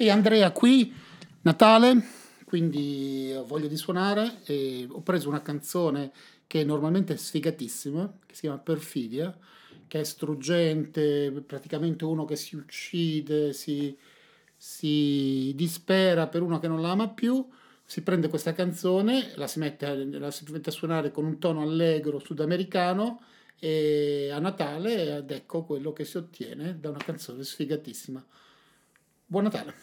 E Andrea qui, Natale, quindi ho voglia di suonare e ho preso una canzone che normalmente è sfigatissima, che si chiama Perfidia, che è struggente, praticamente uno che si uccide, si, si dispera per uno che non la ama più, si prende questa canzone, la si, mette, la si mette a suonare con un tono allegro sudamericano e a Natale ed ecco quello che si ottiene da una canzone sfigatissima. Buona Natale.